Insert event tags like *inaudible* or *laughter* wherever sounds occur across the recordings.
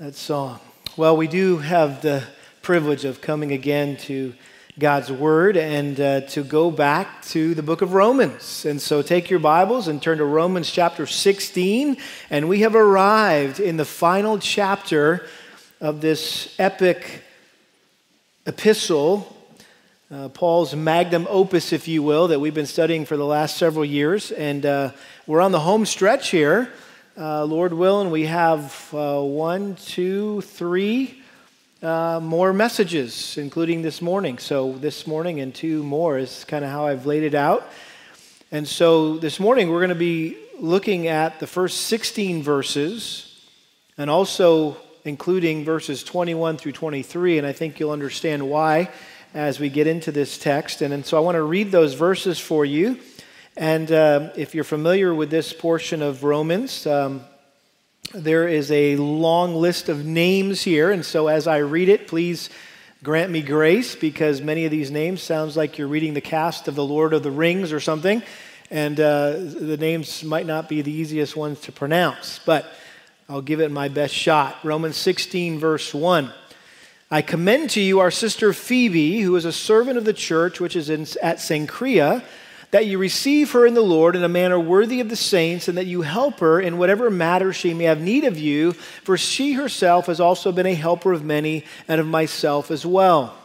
that song. Well, we do have the privilege of coming again to God's Word and uh, to go back to the book of Romans. And so take your Bibles and turn to Romans chapter 16. And we have arrived in the final chapter of this epic epistle, uh, Paul's magnum opus, if you will, that we've been studying for the last several years. And uh, we're on the home stretch here. Uh, Lord willing, we have uh, one, two, three uh, more messages, including this morning. So, this morning and two more is kind of how I've laid it out. And so, this morning we're going to be looking at the first 16 verses and also including verses 21 through 23. And I think you'll understand why as we get into this text. And, and so, I want to read those verses for you. And uh, if you're familiar with this portion of Romans, um, there is a long list of names here. And so as I read it, please grant me grace because many of these names sounds like you're reading the cast of the Lord of the Rings or something. And uh, the names might not be the easiest ones to pronounce, but I'll give it my best shot. Romans 16, verse 1. I commend to you our sister Phoebe, who is a servant of the church which is in, at Cenchrea that you receive her in the Lord in a manner worthy of the saints, and that you help her in whatever matter she may have need of you, for she herself has also been a helper of many and of myself as well.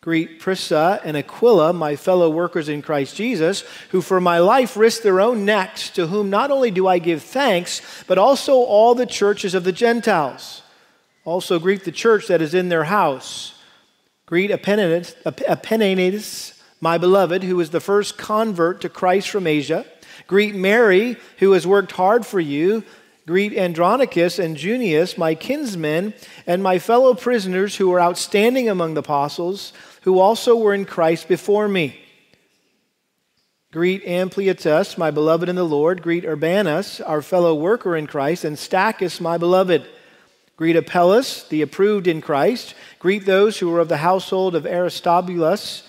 Greet Prisca and Aquila, my fellow workers in Christ Jesus, who for my life risked their own necks, to whom not only do I give thanks, but also all the churches of the Gentiles. Also greet the church that is in their house. Greet Epaenetus, my beloved, who was the first convert to Christ from Asia. Greet Mary, who has worked hard for you. Greet Andronicus and Junius, my kinsmen, and my fellow prisoners who are outstanding among the apostles, who also were in Christ before me. Greet Ampliatus, my beloved in the Lord. Greet Urbanus, our fellow worker in Christ, and Stachys, my beloved. Greet Apelles, the approved in Christ. Greet those who are of the household of Aristobulus.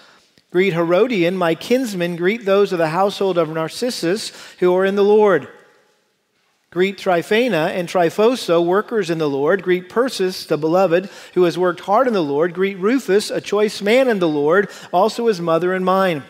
Greet Herodion, my kinsman. Greet those of the household of Narcissus who are in the Lord. Greet Tryphena and Tryphosa, workers in the Lord. Greet Persis, the beloved, who has worked hard in the Lord. Greet Rufus, a choice man in the Lord, also his mother and mine.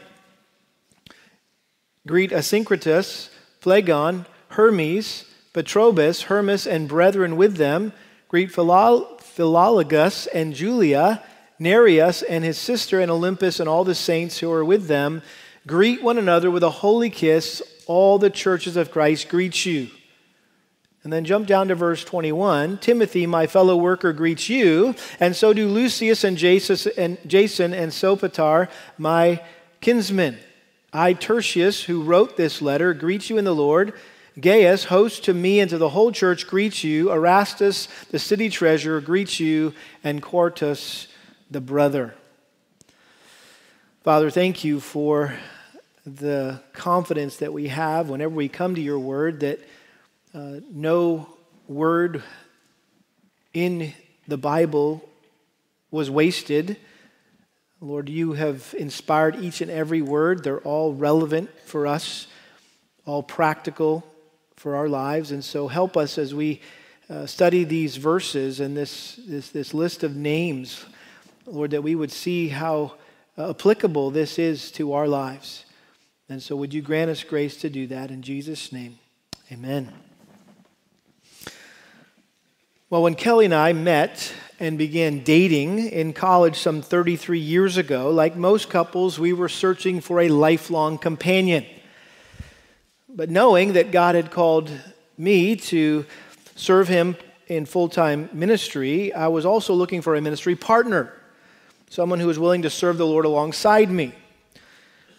Greet Asyncritus, Phlegon, Hermes, Patrobas, Hermas, and brethren with them. Greet Philologus and Julia Nereus and his sister and Olympas and all the saints who are with them greet one another with a holy kiss. All the churches of Christ greet you. And then jump down to verse 21. Timothy, my fellow worker, greets you, and so do Lucius and Jason and, Jason and Sopater, my kinsmen. I, Tertius, who wrote this letter, greet you in the Lord. Gaius, host to me and to the whole church, greets you. Erastus, the city treasurer, greets you. And Quartus, the brother. Father, thank you for the confidence that we have whenever we come to your word that uh, no word in the Bible was wasted. Lord, you have inspired each and every word. They're all relevant for us, all practical for our lives. And so help us as we uh, study these verses and this, this, this list of names Lord, that we would see how uh, applicable this is to our lives. And so, would you grant us grace to do that in Jesus' name? Amen. Well, when Kelly and I met and began dating in college some 33 years ago, like most couples, we were searching for a lifelong companion. But knowing that God had called me to serve Him in full time ministry, I was also looking for a ministry partner someone who was willing to serve the Lord alongside me.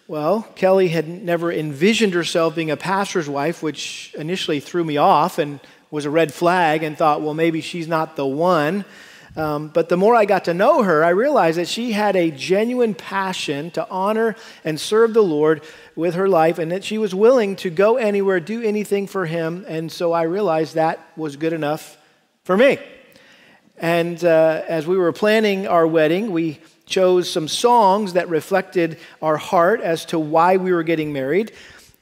Well, Kelly had never envisioned herself being a pastor's wife, which initially threw me off and was a red flag, and thought, well, maybe she's not the one. Um, but the more I got to know her, I realized that she had a genuine passion to honor and serve the Lord with her life, and that she was willing to go anywhere, do anything for Him. And so I realized that was good enough for me. And uh, as we were planning our wedding, we chose some songs that reflected our heart as to why we were getting married.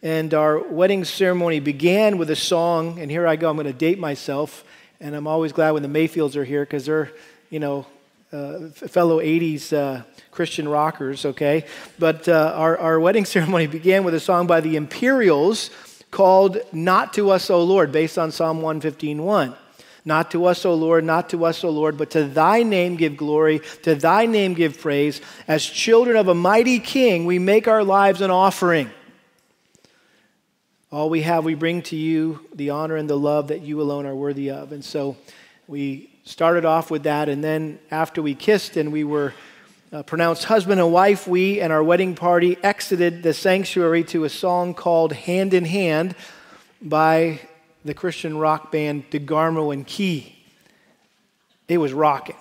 And our wedding ceremony began with a song, and here I go, I'm going to date myself. And I'm always glad when the Mayfields are here because they're, you know, uh, fellow 80s uh, Christian rockers, okay? But uh, our, our wedding *laughs* ceremony began with a song by the Imperials called Not to Us, O Lord, based on Psalm 115.1. Not to us, O Lord, not to us, O Lord, but to thy name give glory, to thy name give praise. As children of a mighty king, we make our lives an offering. All we have, we bring to you the honor and the love that you alone are worthy of. And so we started off with that. And then after we kissed and we were uh, pronounced husband and wife, we and our wedding party exited the sanctuary to a song called Hand in Hand by the Christian rock band DeGarmo and Key. It was rocking.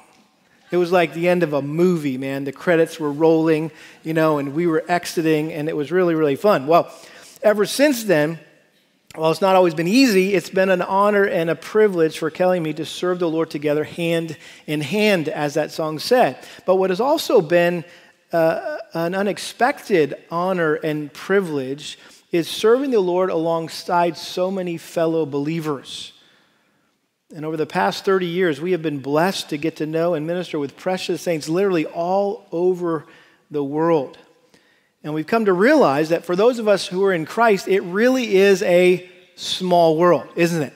It was like the end of a movie, man. The credits were rolling, you know, and we were exiting, and it was really, really fun. Well, ever since then, while it's not always been easy, it's been an honor and a privilege for Kelly and me to serve the Lord together hand in hand, as that song said. But what has also been uh, an unexpected honor and privilege is serving the Lord alongside so many fellow believers. And over the past 30 years, we have been blessed to get to know and minister with precious saints literally all over the world. And we've come to realize that for those of us who are in Christ, it really is a small world, isn't it?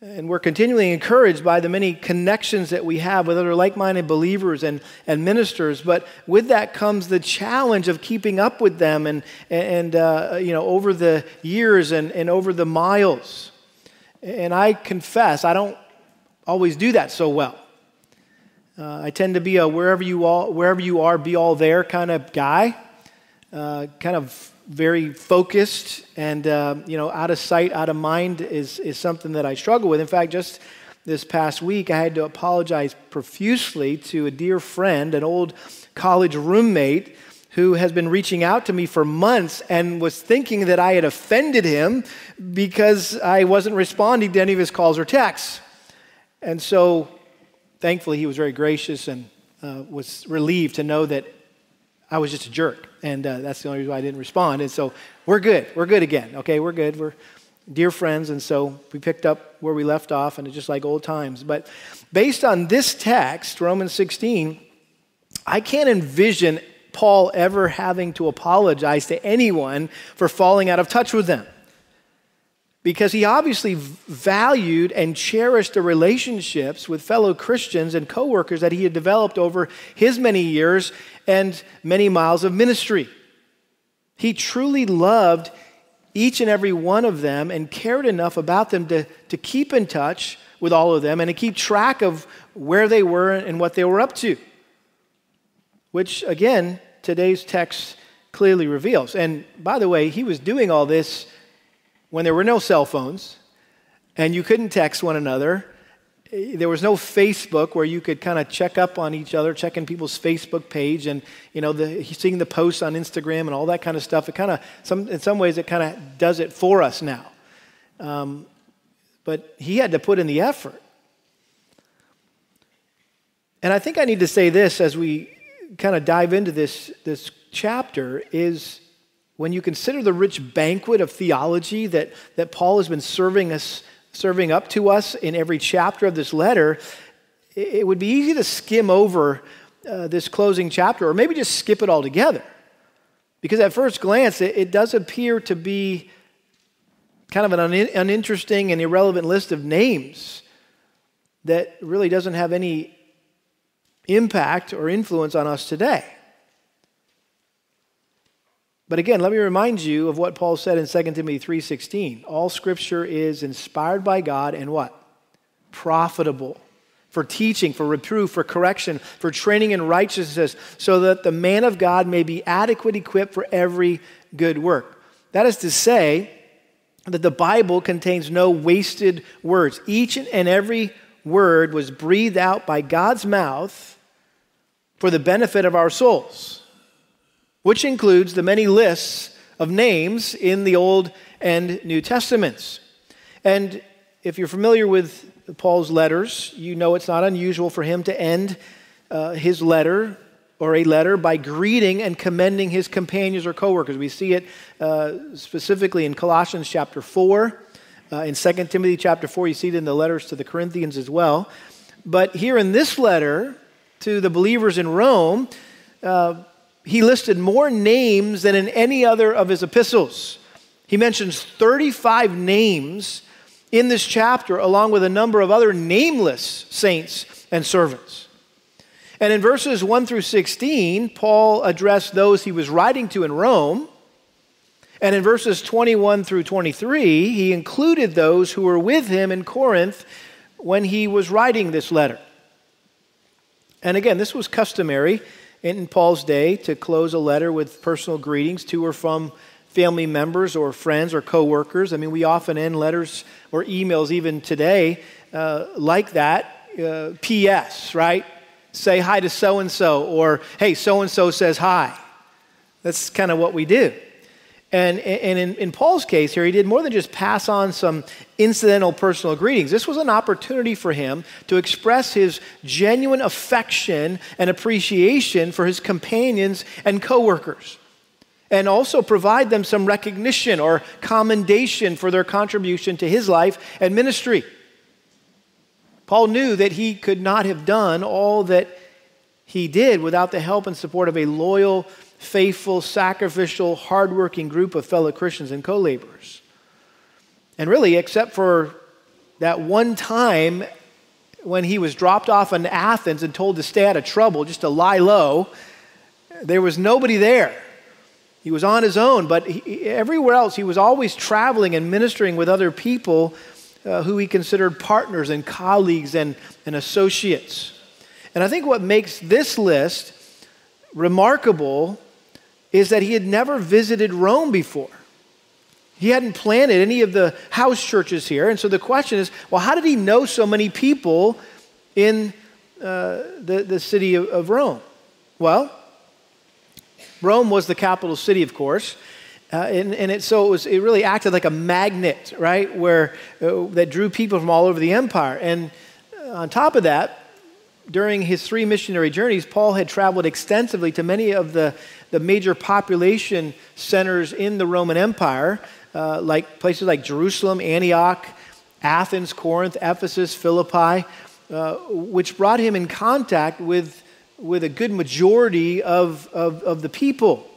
And we're continually encouraged by the many connections that we have with other like minded believers and, and ministers. But with that comes the challenge of keeping up with them and, and uh, you know, over the years and, and over the miles. And I confess, I don't always do that so well. Uh, I tend to be a wherever you, all, wherever you are, be all there kind of guy, uh, kind of very focused and uh, you know out of sight out of mind is, is something that i struggle with in fact just this past week i had to apologize profusely to a dear friend an old college roommate who has been reaching out to me for months and was thinking that i had offended him because i wasn't responding to any of his calls or texts and so thankfully he was very gracious and uh, was relieved to know that I was just a jerk. And uh, that's the only reason why I didn't respond. And so we're good. We're good again. Okay, we're good. We're dear friends. And so we picked up where we left off, and it's just like old times. But based on this text, Romans 16, I can't envision Paul ever having to apologize to anyone for falling out of touch with them because he obviously valued and cherished the relationships with fellow Christians and coworkers that he had developed over his many years and many miles of ministry. He truly loved each and every one of them and cared enough about them to, to keep in touch with all of them and to keep track of where they were and what they were up to. Which, again, today's text clearly reveals. And by the way, he was doing all this when there were no cell phones and you couldn't text one another. There was no Facebook where you could kind of check up on each other, check in people's Facebook page, and you know, the, seeing the posts on Instagram and all that kind of stuff. It kind of, some, in some ways, it kind of does it for us now. Um, but he had to put in the effort. And I think I need to say this as we kind of dive into this, this chapter is when you consider the rich banquet of theology that, that Paul has been serving us, serving up to us in every chapter of this letter, it, would be easy to skim over uh, this closing chapter or maybe just skip it altogether. Because at first glance, it, it does appear to be kind of an un- uninteresting and irrelevant list of names that really doesn't have any impact or influence on us today. But again, let me remind you of what Paul said in 2 Timothy 3:16. All scripture is inspired by God and what? Profitable for teaching, for reproof, for correction, for training in righteousness, so that the man of God may be adequate equipped for every good work. That is to say that the Bible contains no wasted words. Each and every word was breathed out by God's mouth for the benefit of our souls which includes the many lists of names in the Old and New Testaments. And if you're familiar with Paul's letters, you know it's not unusual for him to end uh, his letter or a letter by greeting and commending his companions or coworkers. We see it uh, specifically in Colossians chapter 4. Uh, in 2 Timothy chapter 4, you see it in the letters to the Corinthians as well. But here in this letter to the believers in Rome, uh, he listed more names than in any other of his epistles. He mentions 35 names in this chapter, along with a number of other nameless saints and servants. And in verses 1 through 16, Paul addressed those he was writing to in Rome. And in verses 21 through 23, he included those who were with him in Corinth when he was writing this letter. And again, this was customary in Paul's day to close a letter with personal greetings to or from family members or friends or coworkers. I mean, we often end letters or emails even today uh, like that. Uh, P.S., right? Say hi to so and so, or hey, so and so says hi. That's kind of what we do. And, and in, in, Paul's case here, he did more than just pass on some incidental personal greetings. This was an opportunity for him to express his genuine affection and appreciation for his companions and coworkers, and also provide them some recognition or commendation for their contribution to his life and ministry. Paul knew that he could not have done all that he did without the help and support of a loyal faithful, sacrificial, hardworking group of fellow Christians and co laborers. And really, except for that one time when he was dropped off in Athens and told to stay out of trouble, just to lie low, there was nobody there. He was on his own, but he, everywhere else, he was always traveling and ministering with other people uh, who he considered partners and colleagues and, and associates. And I think what makes this list remarkable is that he had never visited Rome before. He hadn't planted any of the house churches here. And so the question is well, how did he know so many people in uh, the, the city of, of Rome? Well, Rome was the capital city, of course. Uh, and, and it, so it, was, it really acted like a magnet, right, where, uh, that drew people from all over the empire. And on top of that, during his three missionary journeys, Paul had traveled extensively to many of the, the major population centers in the Roman Empire, uh, like places like Jerusalem, Antioch, Athens, Corinth, Ephesus, Philippi, uh, which brought him in contact with, with a good majority of, of, of the people.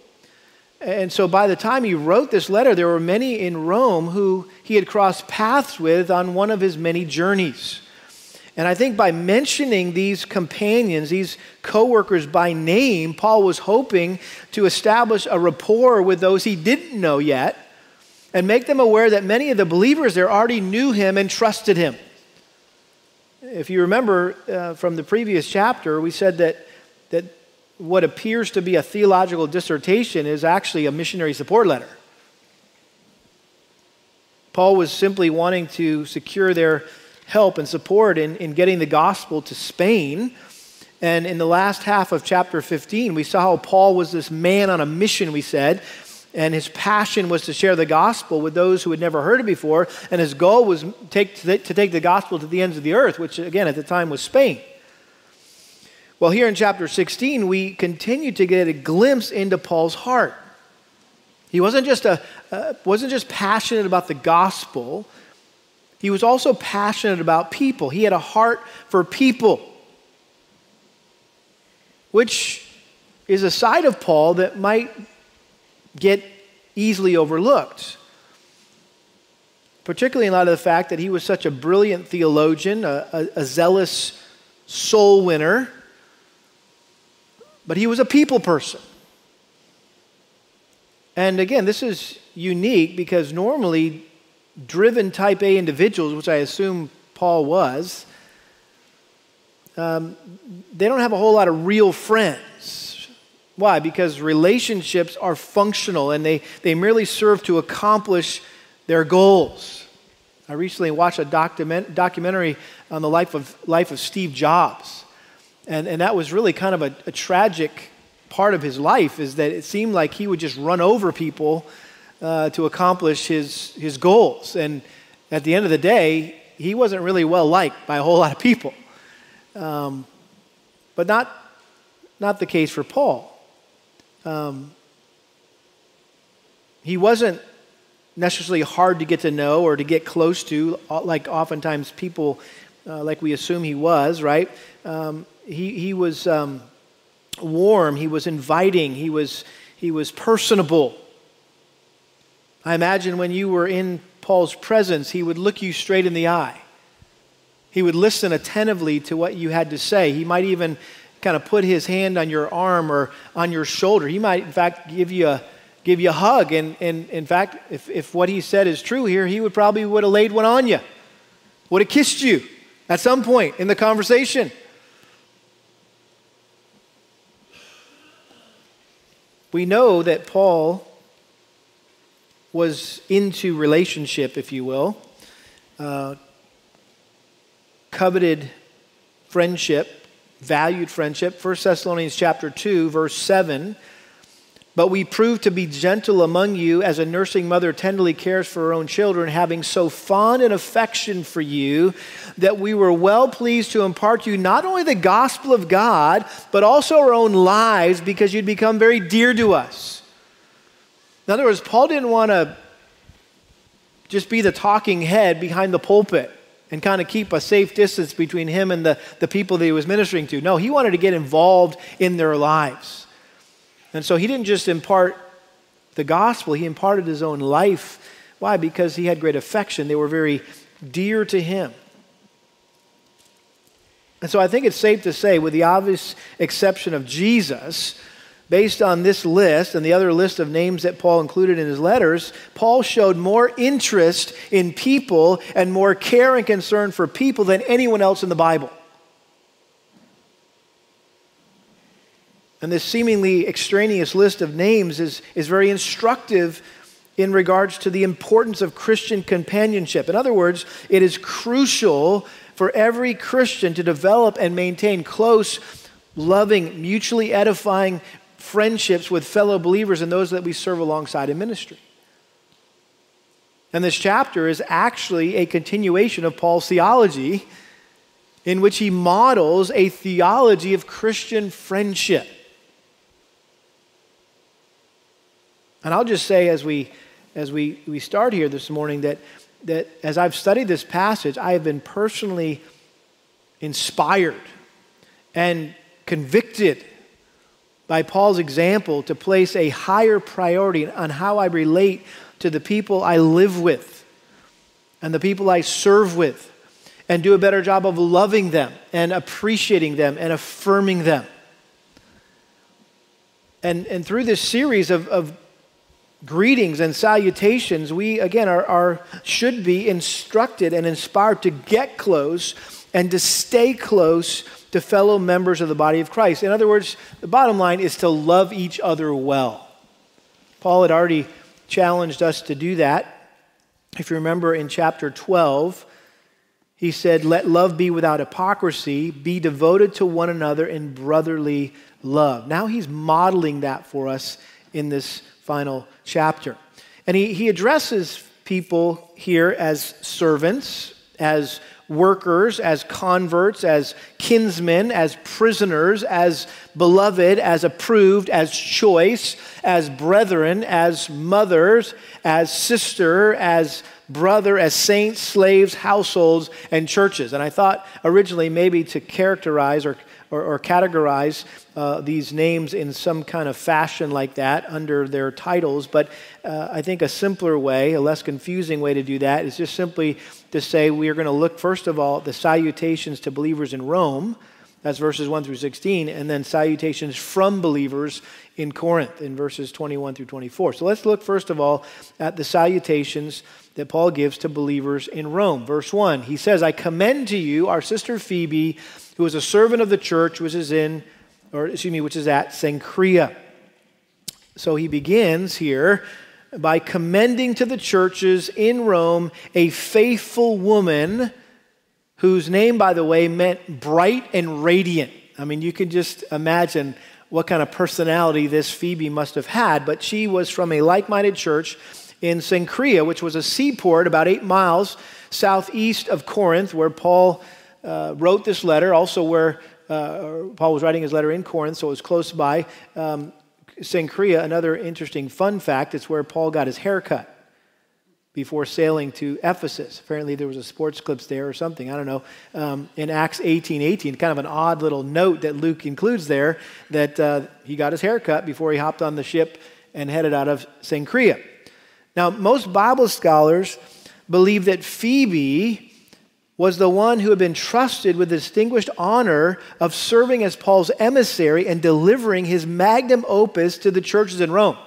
And so by the time he wrote this letter, there were many in Rome who he had crossed paths with on one of his many journeys. And I think by mentioning these companions, these coworkers by name, Paul was hoping to establish a rapport with those he didn't know yet and make them aware that many of the believers there already knew him and trusted him. If you remember uh, from the previous chapter, we said that, that what appears to be a theological dissertation is actually a missionary support letter. Paul was simply wanting to secure their help and support in, in getting the gospel to Spain. And in the last half of chapter 15, we saw how Paul was this man on a mission, we said, and his passion was to share the gospel with those who had never heard it before. And his goal was take, to take the gospel to the ends of the earth, which again at the time was Spain. Well, here in chapter 16, we continue to get a glimpse into Paul's heart. He wasn't just, a, uh, wasn't just passionate about the gospel, he was also passionate about people. He had a heart for people, which is a side of Paul that might get easily overlooked, particularly in light of the fact that he was such a brilliant theologian, a, a, a zealous soul winner, but he was a people person. And again, this is unique because normally driven type A individuals, which I assume Paul was, um, they don't have a whole lot of real friends. Why? Because relationships are functional and they, they merely serve to accomplish their goals. I recently watched a document, documentary on the life of, life of Steve Jobs. And, and that was really kind of a, a tragic part of his life is that it seemed like he would just run over people uh, to accomplish his, his goals. And at the end of the day, he wasn't really well liked by a whole *laughs* lot of people. Um, but not, not the case for Paul. Um, he wasn't necessarily hard to get to know or to get close to, like oftentimes people, uh, like we assume he was, right? Um, he, he was um, warm, he was inviting, he was, he was personable. I imagine when you were in Paul's presence, he would look you straight in the eye. He would listen attentively to what you had to say. He might even kind of put his hand on your arm or on your shoulder. He might, in fact, give you a, give you a hug. And, and in fact, if, if what he said is true here, he would probably would have laid one on you, would have kissed you at some point in the conversation. We know that Paul was into relationship, if you will, uh, coveted friendship, valued friendship. 1 Thessalonians chapter 2, verse 7. But we prove to be gentle among you as a nursing mother tenderly cares for her own children, having so fond an affection for you that we were well pleased to impart to you not only the gospel of God, but also our own lives because you'd become very dear to us. In other words, Paul didn't want to just be the talking head behind the pulpit and kind of keep a safe distance between him and the, the people that he was ministering to. No, he wanted to get involved in their lives. And so he didn't just impart the gospel, he imparted his own life. Why? Because he had great affection. They were very dear to him. And so I think it's safe to say, with the obvious exception of Jesus, based on this list and the other list of names that Paul included in his letters, Paul showed more interest in people and more care and concern for people than anyone else in the Bible. And this seemingly extraneous list of names is, is very instructive in regards to the importance of Christian companionship. In other words, it is crucial for every Christian to develop and maintain close, loving, mutually edifying friendships with fellow believers and those that we serve alongside in ministry. And this chapter is actually a continuation of Paul's theology, in which he models a theology of Christian friendship. And I'll just say as we as we, we start here this morning that, that as I've studied this passage, I have been personally inspired and convicted by Paul's example to place a higher priority on how I relate to the people I live with and the people I serve with and do a better job of loving them and appreciating them and affirming them. And, and through this series of, of greetings and salutations, we again are, are, should be instructed and inspired to get close and to stay close to fellow members of the body of Christ. In other words, the bottom line is to love each other well. Paul had already challenged us to do that. If you remember in chapter 12, he said, Let love be without hypocrisy, be devoted to one another in brotherly love. Now he's modeling that for us in this final chapter. And he, he addresses people here as servants, as workers, as converts, as kinsmen, as prisoners, as beloved, as approved, as choice, as brethren, as mothers, as sister, as brother, as saints, slaves, households, and churches. And I thought originally maybe to characterize or or, or categorize uh, these names in some kind of fashion like that under their titles. But uh, I think a simpler way, a less confusing way to do that is just simply to say we are going to look, first of all, the salutations to believers in Rome. That's verses 1 through 16, and then salutations from believers in Corinth in verses 21 through 24. So let's look first of all at the salutations that Paul gives to believers in Rome. Verse 1, he says, I commend to you our sister Phoebe who was a servant of the church, which is in, or excuse me, which is at Cenchrea. So he begins here by commending to the churches in Rome a faithful woman whose name, by the way, meant bright and radiant. I mean, you can just imagine what kind of personality this Phoebe must have had, but she was from a like minded church in Cenchrea, which was a seaport about eight miles southeast of Corinth, where Paul uh, wrote this letter, also where uh, Paul was writing his letter in Corinth, so it was close by. Um, another interesting fun fact, it's where Paul got his haircut. before sailing to Ephesus. Apparently, there was a sports clips there or something. I don't know. Um, in Acts 18 18, kind of an odd little note that Luke includes there that uh, he got his hair cut before he hopped on the ship and headed out of Cenchrea. Now, most Bible scholars believe that Phoebe was the one who had been trusted with the distinguished honor of serving as Paul's emissary and delivering his magnum opus to the churches in Rome.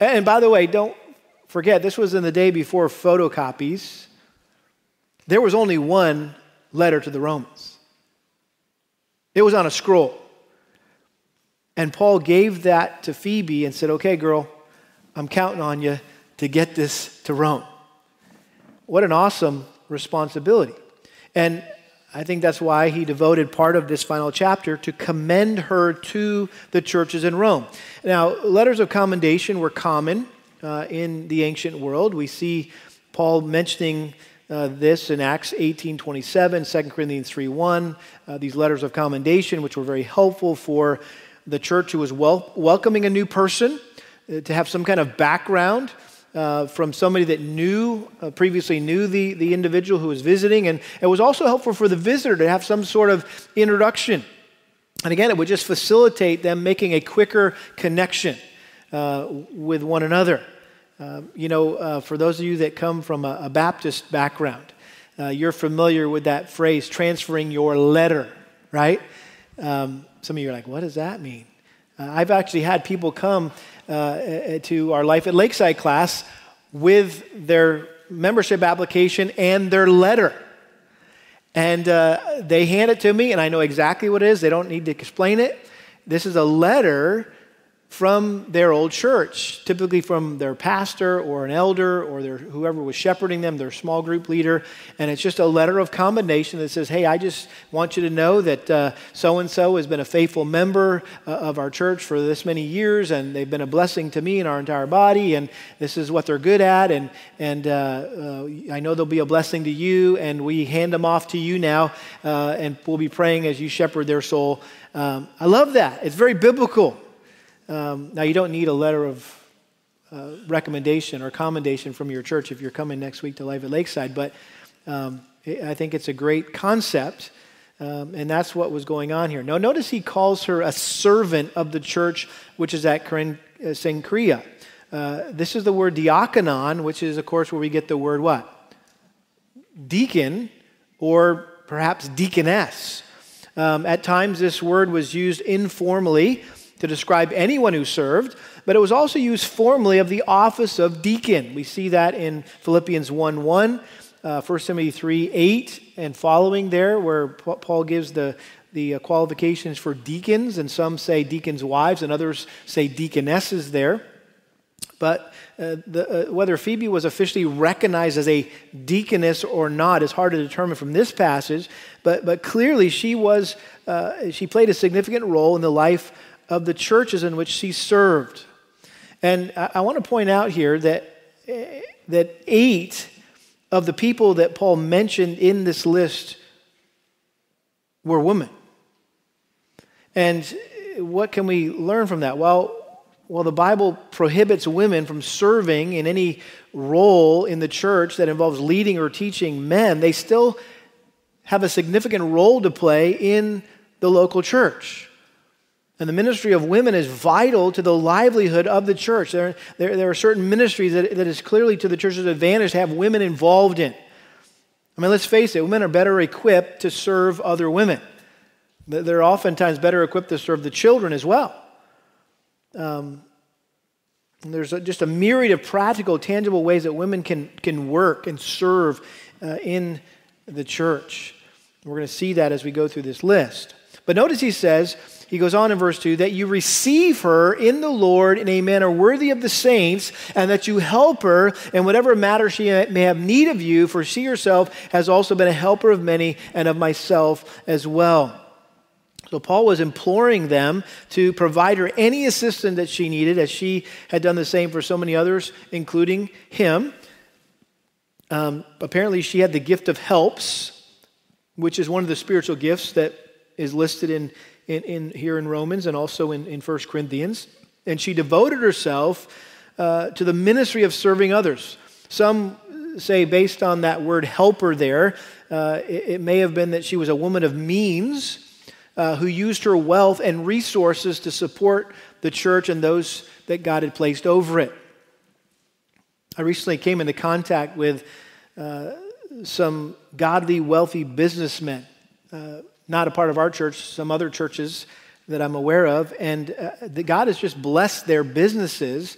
And by the way, don't forget, this was in the day before photocopies. There was only one letter to the Romans, it was on a scroll. And Paul gave that to Phoebe and said, Okay, girl, I'm counting on you to get this to Rome. What an awesome responsibility. And I think that's why he devoted part of this final chapter to commend her to the churches in Rome. Now, letters of commendation were common uh, in the ancient world. We see Paul mentioning uh, this in Acts 18 27, 2 Corinthians 3 1, uh, these letters of commendation, which were very helpful for the church who was wel- welcoming a new person uh, to have some kind of background. Uh, from somebody that knew, uh, previously knew the, the individual who was visiting. And it was also helpful for the visitor to have some sort of introduction. And again, it would just facilitate them making a quicker connection uh, with one another. Uh, you know, uh, for those of you that come from a, a Baptist background, uh, you're familiar with that phrase, transferring your letter, right? Um, some of you are like, what does that mean? Uh, I've actually had people come uh, to our Life at Lakeside class with their membership application and their letter. And they hand it to me, and I know exactly what it is. They don't need to explain it. This is a letter from their old church, typically from their pastor or an elder or their, whoever was shepherding them, their small group leader. And it's just a letter of commendation that says, Hey, I just want you to know that so and so has been a faithful member uh, of our church for this many years, and they've been a blessing to me and our entire body, and this is what they're good at. And, and uh, uh, I know they'll be a blessing to you, and we hand them off to you now, uh, and we'll be praying as you shepherd their soul. Um, I love that. It's very biblical. Um, now, you don't need a letter of uh, recommendation or commendation from your church if you're coming next week to Life at Lakeside, but um, I think it's a great concept, um, and that's what was going on here. Now, notice he calls her a servant of the church, which is at Cenchrea. Uh, uh, this is the word diakonon, which is, of course, where we get the word what? Deacon, or perhaps deaconess. Um, at times, this word was used informally to describe anyone who served, but it was also used formally of the office of deacon. We see that in Philippians 1 1, uh, 1 Timothy 3 8, and following there, where Paul gives the, the uh, qualifications for deacons, and some say deacons' wives, and others say deaconesses there. But uh, the, uh, whether Phoebe was officially recognized as a deaconess or not is hard to determine from this passage, but, but clearly she, was, uh, she played a significant role in the life of the churches in which she served. And I, I want to point out here that, eh, that eight of the people that Paul mentioned in this list were women. And eh, what can we learn from that? Well, well, the Bible prohibits women from serving in any role in the church that involves leading or teaching men. They still have a significant role to play in the local church. And the ministry of women is vital to the livelihood of the church. There, there, there are certain ministries that, that is clearly to the church's advantage to have women involved in. I mean, let's face it, women are better equipped to serve other women. They're oftentimes better equipped to serve the children as well. Um, there's a, just a myriad of practical, tangible ways that women can, can work and serve uh, in the church. We're going to see that as we go through this list. But notice he says, he goes on in verse 2 that you receive her in the Lord in a manner worthy of the saints, and that you help her in whatever matter she may have need of you, for she herself has also been a helper of many and of myself as well. So Paul was imploring them to provide her any assistance that she needed, as she had done the same for so many others, including him. Um, apparently, she had the gift of helps, which is one of the spiritual gifts that is listed in in, in here in Romans and also in, in 1 Corinthians. And she devoted herself uh, to the ministry of serving others. Some say, based on that word helper there, uh, it, it, may have been that she was a woman of means uh, who used her wealth and resources to support the church and those that God had placed over it. I recently came into contact with uh, some godly, wealthy businessmen, uh, not a part of our church, some other churches that I'm aware of, and uh, the, God has just blessed their businesses.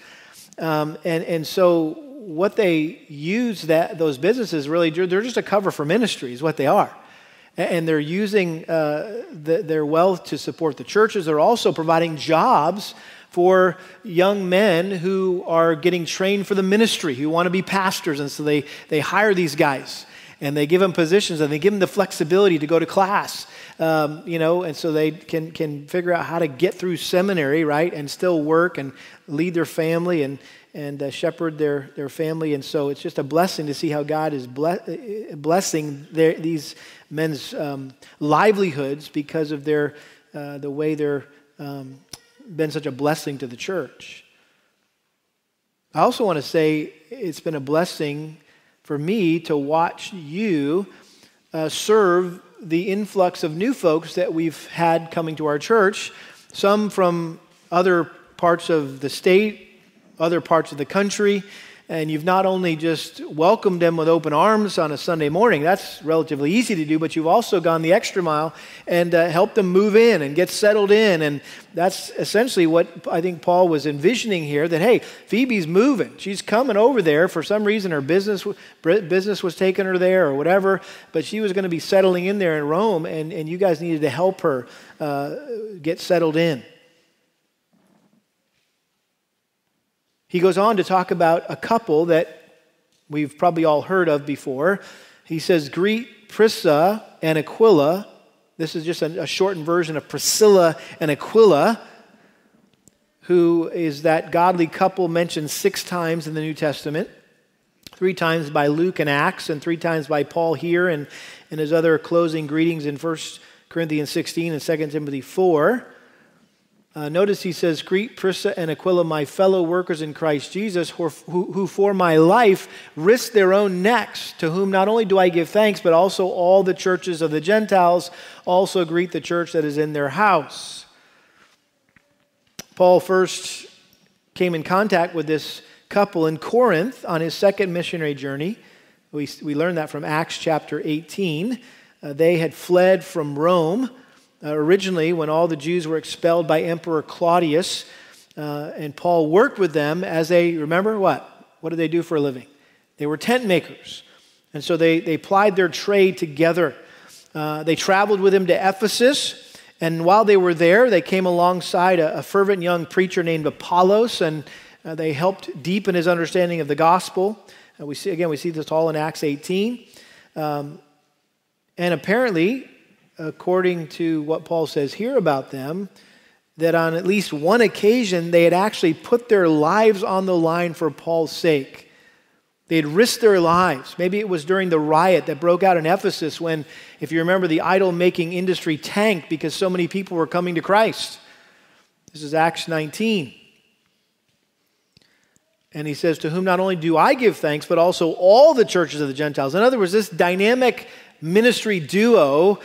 Um, and, and so what they use that those businesses really they're just a cover for ministry is what they are and they're using uh, the, their wealth to support the churches they're also providing jobs for young men who are getting trained for the ministry, who want to be pastors. And so they, they hire these guys and they give them positions and they give them the flexibility to go to class. Um, you know, and so they can, can figure out how to get through seminary, right, and still work and lead their family and, and uh, shepherd their, their family. And so it's just a blessing to see how God is ble- blessing their, these men's um, livelihoods because of their, uh, the way they're um, been such a blessing to the church. I also want to say it's been a blessing for me to watch you uh, serve the influx of new folks that we've had coming to our church, some from other parts of the state, other parts of the country, and you've not only just welcomed them with open arms on a Sunday morning, that's relatively easy to do, but you've also gone the extra mile and uh, helped them move in and get settled in. And that's essentially what I think Paul was envisioning here that, hey, Phoebe's moving. She's coming over there. For some reason, her business, business was taking her there or whatever, but she was going to be settling in there in Rome, and, and you guys needed to help her uh, get settled in. He goes on to talk about a couple that we've probably all heard of before. He says, Greet Prisca and Aquila. This is just a, a shortened version of Priscilla and Aquila, who is that godly couple mentioned six times in the New Testament three times by Luke and Acts, and three times by Paul here, and in his other closing greetings in 1 Corinthians 16 and 2 Timothy 4. Uh, notice he says, Greet Prisca and Aquila, my fellow workers in Christ Jesus, who, who, for my life risked their own necks, to whom not only do I give thanks, but also all the churches of the Gentiles also greet the church that is in their house. Paul first came in contact with this couple in Corinth on his second missionary journey. We, we learned that from Acts chapter 18. Uh, they had fled from Rome. Uh, originally, when all the Jews were expelled by Emperor Claudius, uh, and Paul worked with them as they, remember what? What did they do for a living? They were tent makers. And so they, they plied their trade together. Uh, they traveled with him to Ephesus. And while they were there, they came alongside a, a fervent young preacher named Apollos, and uh, they helped deepen his understanding of the gospel. Uh, we see, again, we see this all in Acts 18. Um, and apparently, according to what Paul says here about them, that on at least one occasion they had actually put their lives on the line for Paul's sake. They had risked their lives. Maybe it was during the riot that broke out in Ephesus when, if you remember, the idol making industry tanked because so many people were coming to Christ. This is Acts 19. And he says, To whom not only do I give thanks, but also all the churches of the Gentiles. In other words, this dynamic ministry duo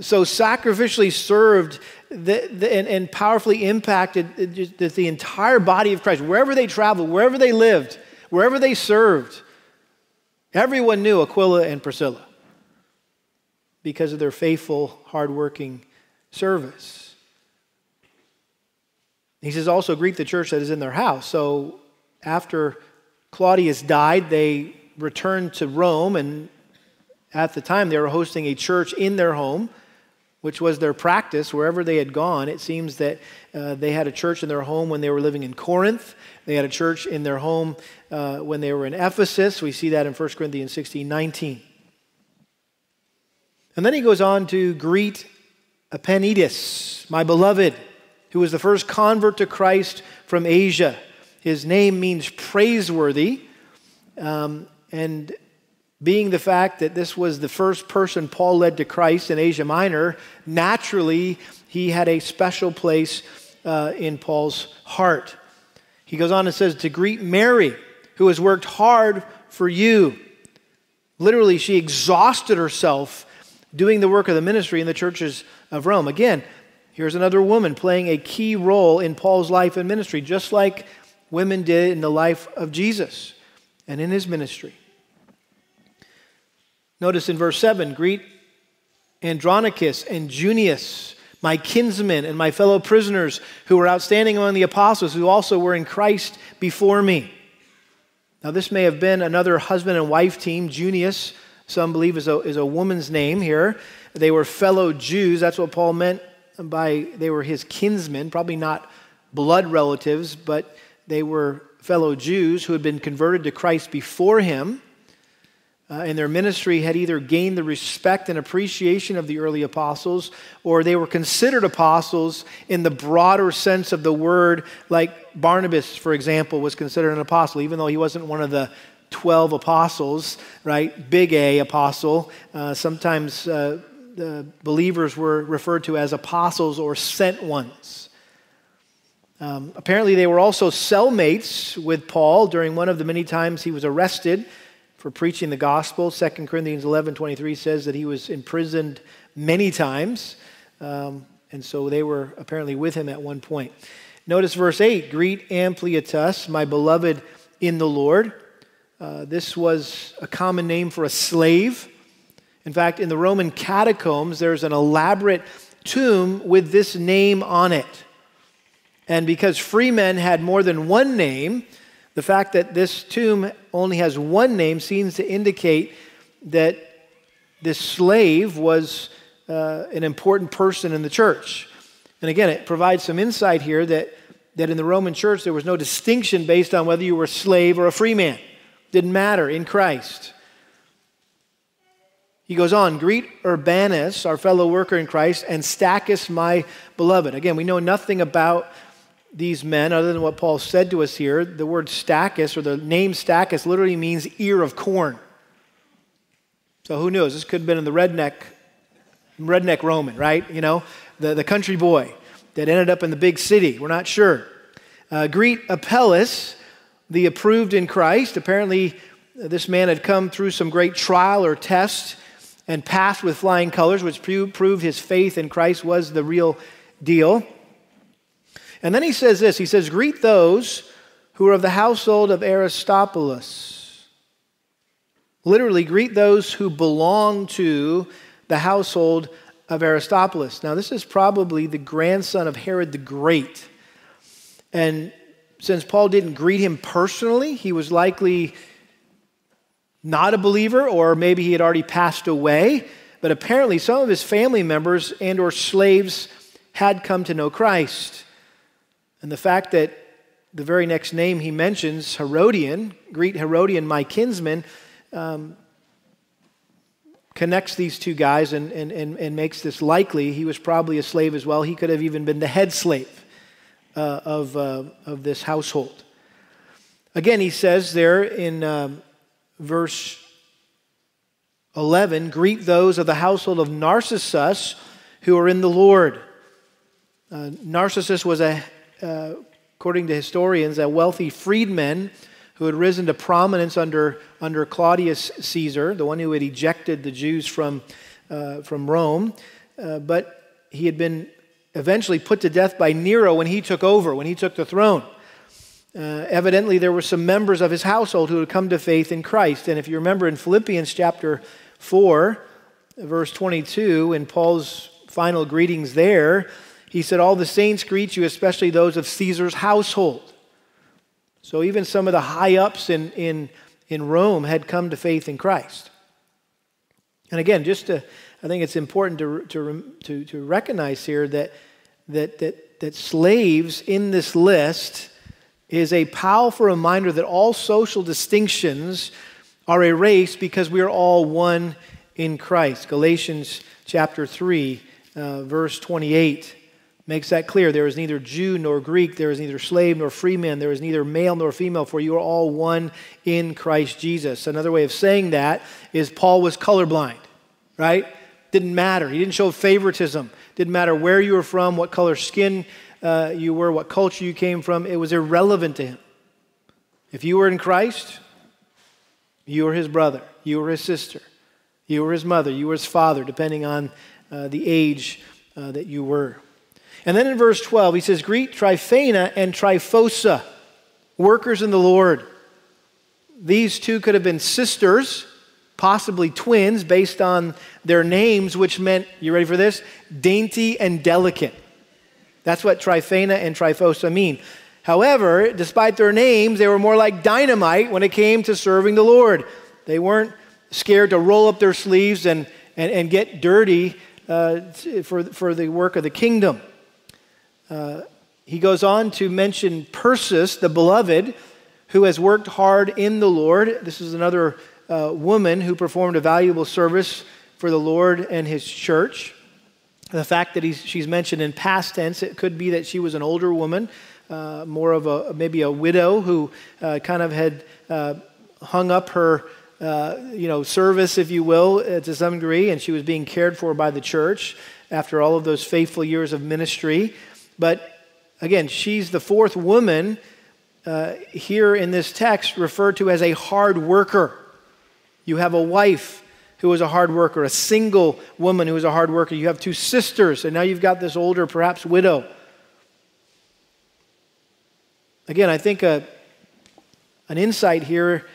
so sacrificially served the, the, and, and, powerfully impacted the, the entire body of Christ, wherever they traveled, wherever they lived, wherever they served. Everyone knew Aquila and Priscilla because of their faithful, hardworking service. He says, also greet the church that is in their house. So after Claudius died, they returned to Rome, and at the time they were hosting a church in their home which was their practice wherever they had gone. It seems that uh, they had a church in their home when they were living in Corinth. They had a church in their home uh, when they were in Ephesus. We see that in 1 Corinthians 16 19. And then he goes on to greet Epaenetus, my beloved, who was the first convert to Christ from Asia. His name means praiseworthy. Um, and being the fact that this was the first person Paul led to Christ in Asia Minor, naturally he had a special place uh, in Paul's heart. He goes on and says, To greet Mary, who has worked hard for you. Literally, she exhausted herself doing the work of the ministry in the churches of Rome. Again, here's another woman playing a key role in Paul's life and ministry, just like women did in the life of Jesus and in his ministry. Notice in verse 7 greet Andronicus and Junias, my kinsmen and my fellow prisoners who were outstanding among the apostles, who also were in Christ before me. Now, this may have been another husband and wife team. Junias, some believe, is a, is a woman's name here. They were fellow Jews. That's what Paul meant by they were his kinsmen, probably not blood relatives, but they were fellow Jews who had been converted to Christ before him uh, and their ministry had either gained the respect and appreciation of the early apostles or they were considered apostles in the broader sense of the word, like Barnabas, for example, was considered an apostle, even though he wasn't one of the 12 apostles, right? Big A apostle. Uh, sometimes uh, the believers were referred to as apostles or sent ones. Um, apparently, they were also cellmates with Paul during one of the many times he was arrested for preaching the gospel. 2 Corinthians 11 23 says that he was imprisoned many times. Um, and so they were apparently with him at one point. Notice verse 8 Greet Ampliatus, my beloved in the Lord. Uh, this was a common name for a slave. In fact, in the Roman catacombs, there's an elaborate tomb with this name on it. And because free men had more than one name, the fact that this tomb only has one name seems to indicate that this slave was uh, an important person in the church. And again, it provides some insight here that, that in the Roman church there was no distinction based on whether you were a slave or a free man. Didn't matter in Christ. He goes on, greet Urbanus, our fellow worker in Christ, and Stachys, my beloved. Again, we know nothing about these men, other than what Paul said to us here, the word Stachys or the name Stachys literally means ear of corn. So who knows? This could have been in the redneck, redneck Roman, right? You know, the, the country boy that ended up in the big city. We're not sure. Uh, greet Apelles, the approved in Christ. Apparently, this man had come through some great trial or test and passed with flying colors, which proved his faith in Christ was the real deal. And then he says this he says, Greet those who are of the household of Aristobulus. Literally, greet those who belong to the household of Aristobulus. Now, this is probably the grandson of Herod the Great. And since Paul didn't greet him personally, he was likely not a believer or maybe he had already passed away but apparently some of his family members and or slaves had come to know christ and the fact that the very next name he mentions, Herodion, greet Herodion, my kinsman, um, connects these two guys and, and, and, and, makes this likely. He was probably a slave as well. He could have even been the head slave uh, of, uh, of this household. Again, he says there in um, verse 11 greet those of the household of Narcissus who are in the Lord. Uh, Narcissus was a according to historians, a wealthy freedman who had risen to prominence under, under Claudius Caesar, the one who had ejected the Jews from, uh, from Rome. Uh, but he had been eventually put to death by Nero when he took over, when he took the throne. Uh, evidently, there were some members of his household who had come to faith in Christ. And if you remember in Philippians chapter 4, verse 22, in Paul's final greetings there, he said, All the saints greet you, especially those of Caesar's household. So even some of the high ups in, in, in Rome had come to faith in Christ. And again, just to, I think it's important to, to, to, to recognize here that, that, that, that slaves in this list is a powerful reminder that all social distinctions are erased because we are all one in Christ. Galatians chapter 3, uh, verse 28 makes that clear. There is neither Jew nor Greek, there is neither slave nor free man, there is neither male nor female, for you are all one in Christ Jesus. Another way of saying that is Paul was colorblind, right? Didn't matter. He didn't show favoritism. Didn't matter where you were from, what color skin uh, you were, what culture you came from. It was irrelevant to him. If you were in Christ, you were his brother, you were his sister, you were his mother, you were his father, depending on uh, the age uh, that you were. And then in verse 12, he says, Greet Tryphena and Tryphosa, workers in the Lord. These two could have been sisters, possibly twins, based on their names, which meant, you ready for this? Dainty and delicate. That's what Tryphena and Tryphosa mean. However, despite their names, they were more like dynamite when it came to serving the Lord. They weren't scared to roll up their sleeves and, and, and get dirty uh, for, for the work of the kingdom. He goes on to mention Persis, the beloved, who has worked hard in the Lord. This is another uh, woman who performed a valuable service for the Lord and his church. The fact that she's mentioned in past tense, it could be that she was an older woman, uh, more of a maybe a widow who uh, kind of had uh, hung up her. Uh, you know, service, if you will, uh, to some degree, and she was being cared for by the church after all of those faithful years of ministry. But again, she's the fourth woman uh, here in this text referred to as a hard worker. You have a wife who is a hard worker, a single woman who is a hard worker. You have two sisters, and now you've got this older, perhaps widow. Again, I think a, uh, an insight here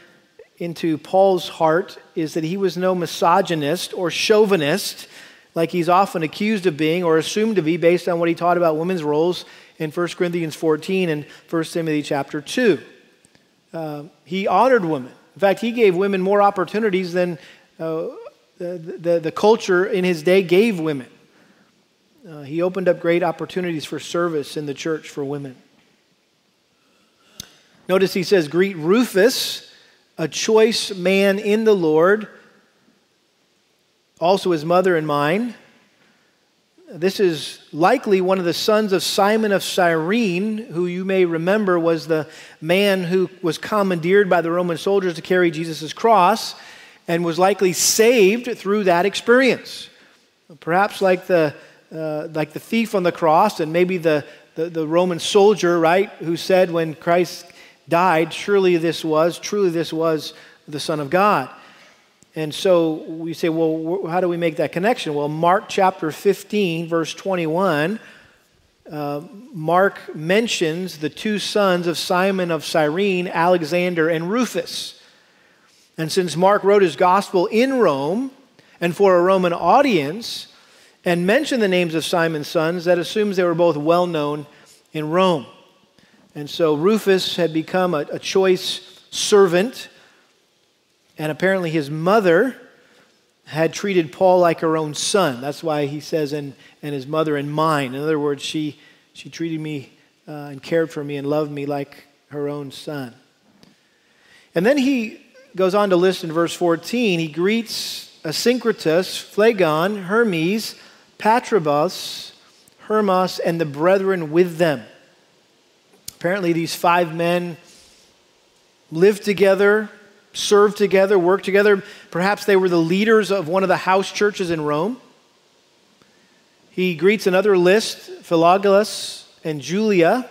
into Paul's heart is that he was no misogynist or chauvinist like he's often accused of being or assumed to be based on what he taught about women's roles in 1 Corinthians 14 and 1 Timothy chapter 2. Uh, he honored women. In fact, he gave women more opportunities than uh, the, the, the, culture in his day gave women. Uh, he opened up great opportunities for service in the church for women. Notice he says, Greet Rufus, a choice man in the Lord, also his mother and mine. This is likely one of the sons of Simon of Cyrene, who you may remember was the man who was commandeered by the Roman soldiers to carry Jesus' cross and was likely saved through that experience. Perhaps like the, uh, like the thief on the cross and maybe the, the, the Roman soldier, right, who said when Christ died, surely this was, truly this was the Son of God. And so we say, well, how do we make that connection? Well, Mark chapter 15, verse 21, uh, Mark mentions the two sons of Simon of Cyrene, Alexander and Rufus. And since Mark wrote his gospel in Rome and for a Roman audience and mentioned the names of Simon's sons, that assumes they were both well known in Rome. And so Rufus had become a, a choice servant, and apparently his mother had treated Paul like her own son. That's why he says, and, and his mother and mine. In other words, she, she treated me uh, and cared for me and loved me like her own son. And then he goes on to list in verse 14, he greets Asyncritus, Phlegon, Hermes, Patrobas, Hermas, and the brethren with them. Apparently, these five men lived together, served together, worked together. Perhaps they were the leaders of one of the house churches in Rome. He greets another list, Philologus and Julia,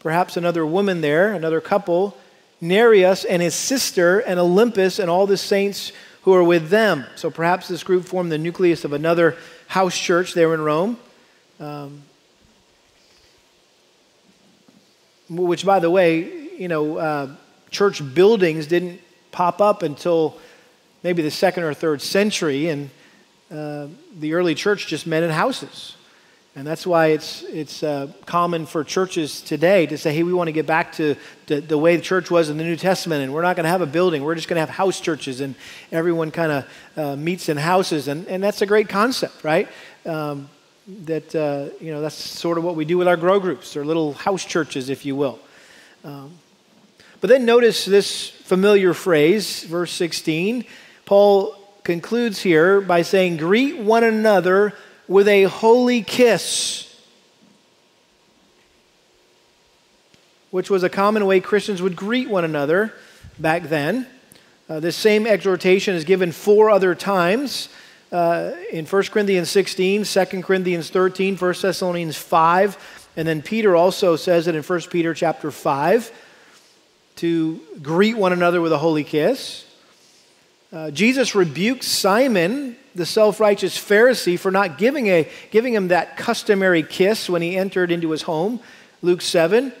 perhaps another woman there, another couple, Nereus and his sister, and Olympas, and all the saints who are with them. So perhaps this group formed the nucleus of another house church there in Rome. Um, which, by the way, you know, uh, church buildings didn't pop up until maybe the second or third century, and uh, the early church just met in houses. And that's why it's, it's uh, common for churches today to say, hey, we want to get back to the, the way the church was in the New Testament, and we're not going to have a building. We're just going to have house churches, and everyone kind of uh, meets in houses. And, and that's a great concept, right? Um, that, uh, you know, that's sort of what we do with our grow groups. They're little house churches, if you will. Um, but then notice this familiar phrase, verse 16. Paul concludes here by saying, Greet one another with a holy kiss, which was a common way Christians would greet one another back then. Uh, this same exhortation is given four other times uh, in 1 Corinthians 16, 2 Corinthians 13, 1 Thessalonians 5, and then Peter also says it in 1 Peter chapter 5. To greet one another with a holy kiss. Uh, Jesus rebuked Simon, the self righteous Pharisee, for not giving, a, giving him that customary kiss when he entered into his home. Luke 7.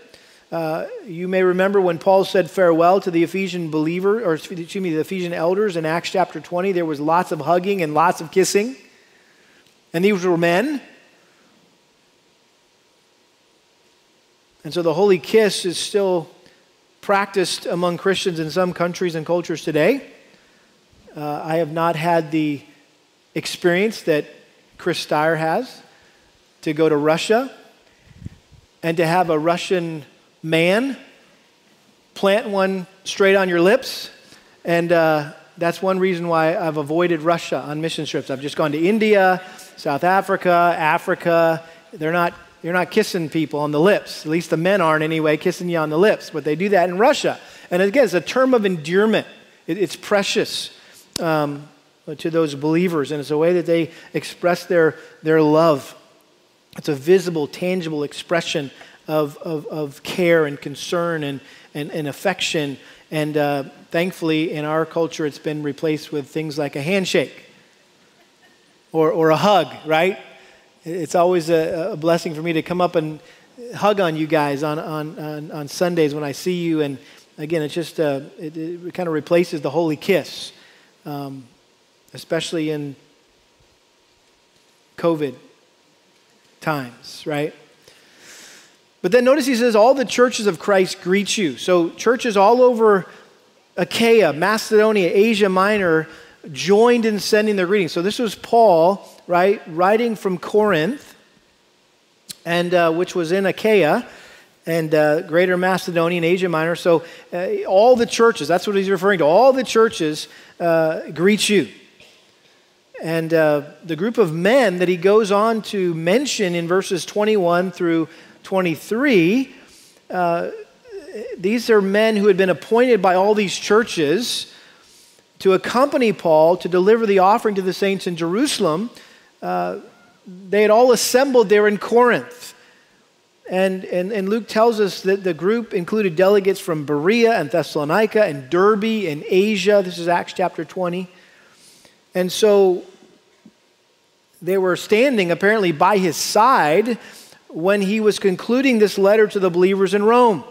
Uh, you may remember when Paul said farewell to the Ephesian believer, or excuse me, the Ephesian elders in Acts chapter 20, there was lots of hugging and lots of kissing. And these were men. And so the holy kiss is still practiced among Christians in some countries and cultures today. Uh, I have not had the experience that Chris Steyer has to go to Russia and to have a Russian man plant one straight on your lips. And uh, that's one reason why I've avoided Russia on mission trips. I've just gone to India, South Africa, Africa. They're not you're not kissing people on the lips. At least the men aren't anyway, kissing you on the lips. But they do that in Russia. And again, it's a term of endearment. It, it's precious um, to those believers, and it's a way that they express their, their love. It's a visible, tangible expression of, of, of care and concern and, and, and affection. And uh, thankfully, in our culture, it's been replaced with things like a handshake or, or a hug, right? It's always a, a, blessing for me to come up and hug on you guys on, on, on, on Sundays when I see you. And again, it's just, uh, it, it, kind of replaces the holy kiss, um, especially in COVID times, right? But then notice he says, All the churches of Christ greet you. So, churches all over Achaia, Macedonia, Asia Minor joined in sending their greetings. So, this was Paul right, writing from Corinth, and uh, which was in Achaia and uh, Greater Macedonia and Asia Minor. So uh, all the churches, that's what he's referring to, all the churches uh, greet you. And uh, the group of men that he goes on to mention in verses 21 through 23, uh, these are men who had been appointed by all these churches to accompany Paul to deliver the offering to the saints in Jerusalem uh, they had all assembled there in Corinth. And, and, and Luke tells us that the group included delegates from Berea and Thessalonica and Derbe and Asia. This is Acts chapter 20. And so they were standing apparently by his side when he was concluding this letter to the believers in Rome.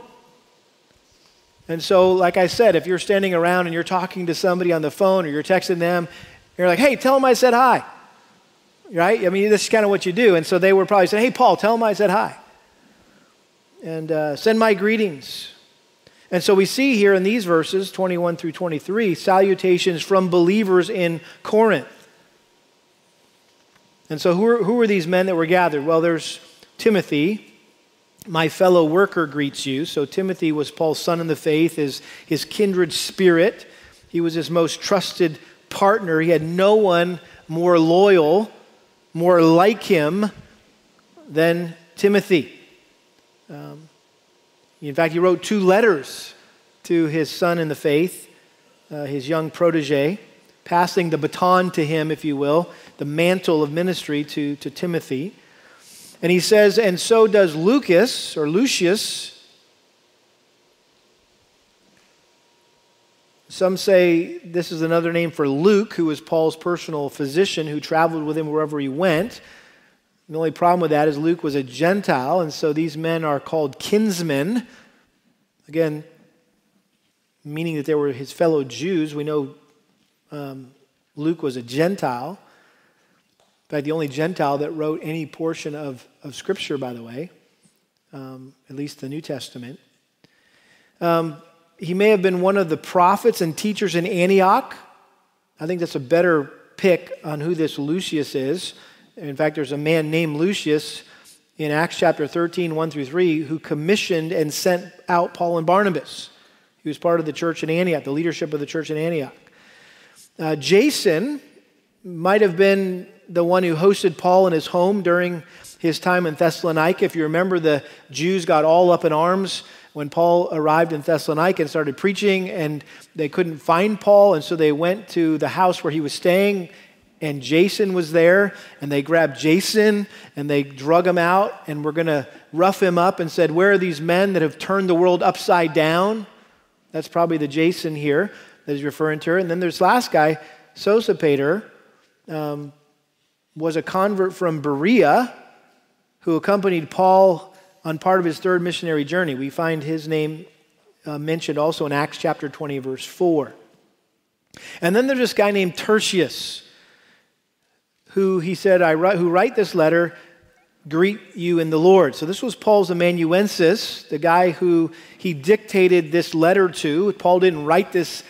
And so, like I said, if you're standing around and you're talking to somebody on the phone or you're texting them, you're like, hey, tell them I said hi right? I mean, this is kind of what you do. And so they were probably saying, hey, Paul, tell him I said hi. And uh, send my greetings. And so we see here in these verses, 21 through 23, salutations from believers in Corinth. And so who are, who are these men that were gathered? Well, there's Timothy, my fellow worker greets you. So Timothy was Paul's son in the faith, his, his kindred spirit. He was his most trusted partner. He had no one more loyal more like him than Timothy. Um, in fact, he wrote two letters to his son in the faith, uh, his young protege, passing the baton to him, if you will, the mantle of ministry to, to Timothy. And he says, and so does Lucas or Lucius. Some say this is another name for Luke, who was Paul's personal physician who traveled with him wherever he went. The only problem with that is Luke was a Gentile, and so these men are called kinsmen. Again, meaning that they were his fellow Jews. We know um, Luke was a Gentile. In fact, the only Gentile that wrote any portion of, of Scripture, by the way, um, at least the New Testament. Um, he may have been one of the prophets and teachers in Antioch. I think that's a better pick on who this Lucius is. In fact, there's a man named Lucius in Acts chapter 13, 1 through 3, who commissioned and sent out Paul and Barnabas. He was part of the church in Antioch, the leadership of the church in Antioch. Uh, Jason might have been the one who hosted Paul in his home during his time in Thessalonica. If you remember, the Jews got all up in arms when Paul arrived in Thessalonica and started preaching, and they couldn't find Paul, and so they went to the house where he was staying, and Jason was there, and they grabbed Jason and they drug him out, and were going to rough him up and said, Where are these men that have turned the world upside down? That's probably the Jason here that he's referring to. And then there's last guy, Sosipater, um, was a convert from Berea who accompanied Paul on part of his third missionary journey. We find his name uh, mentioned also in Acts chapter 20, verse 4. And then there's this guy named Tertius, who he said, I write, who write this letter, greet you in the Lord. So this was Paul's amanuensis, the guy who he dictated this letter to. Paul didn't write this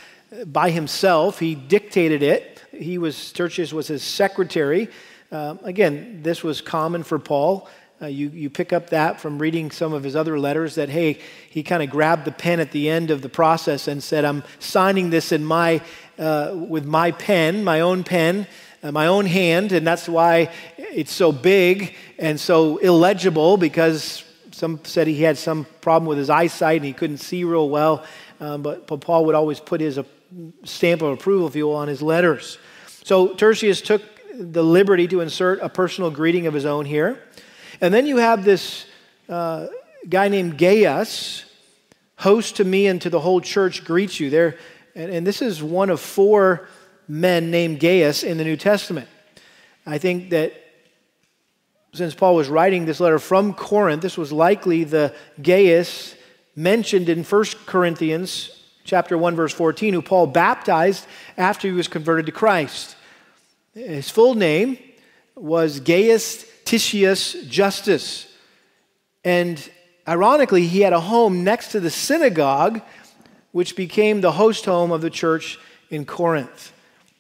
by himself, he dictated it. He was, Tertius was his secretary. Uh, again, this was common for Paul. Uh, you, you pick up that from reading some of his other letters that, hey, he kind of grabbed the pen at the end of the process and said, I'm signing this in my, uh, with my pen, my own pen, uh, my own hand, and that's why it's so big and so illegible because some said he had some problem with his eyesight and he couldn't see real well. Um, but, Paul would always put his uh, stamp of approval, if you will, on his letters. So Tertius took the liberty to insert a personal greeting of his own here. And then you have this uh, guy named Gaius, host to me and to the whole church greets you. There, and, and this is one of four men named Gaius in the New Testament. I think that since Paul was writing this letter from Corinth, this was likely the Gaius mentioned in 1 Corinthians chapter 1 verse 14 who Paul baptized after he was converted to Christ. His full name was Gaius Titius Justus. And ironically, he had a home next to the synagogue, which became the host home of the church in Corinth.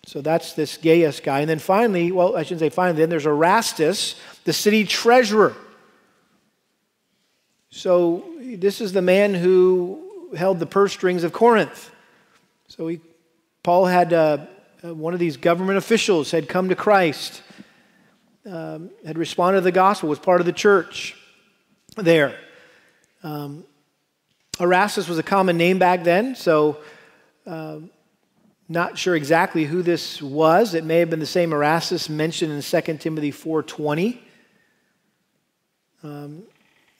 So that's this Gaius guy. And then finally, well, I shouldn't say finally, then there's Erastus, the city treasurer. So this is the man who held the purse strings of Corinth. So he, Paul had uh, one of these government officials had come to Christ um, had responded to the gospel, was part of the church there. Um, Erastus was a common name back then, so um, not sure exactly who this was. It may have been the same Erastus mentioned in 2 Timothy 4.20. Um,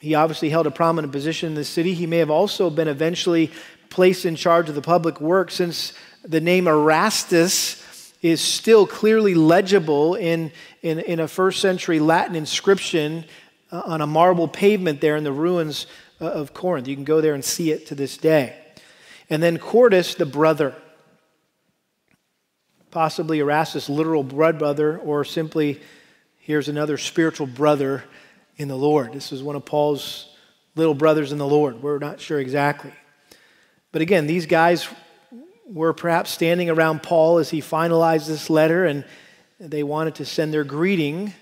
he obviously held a prominent position in the city. He may have also been eventually placed in charge of the public work since the name Erastus is still clearly legible in, in, in a first century Latin inscription uh, on a marble pavement there in the ruins uh, of Corinth. You can go there and see it to this day. And then Quartus, the brother, possibly Erastus' literal blood brother, or simply here's another spiritual brother in the Lord. This is one of Paul's little brothers in the Lord. We're not sure exactly. But again, these guys were perhaps standing around Paul as he finalized this letter, and they wanted to send their greeting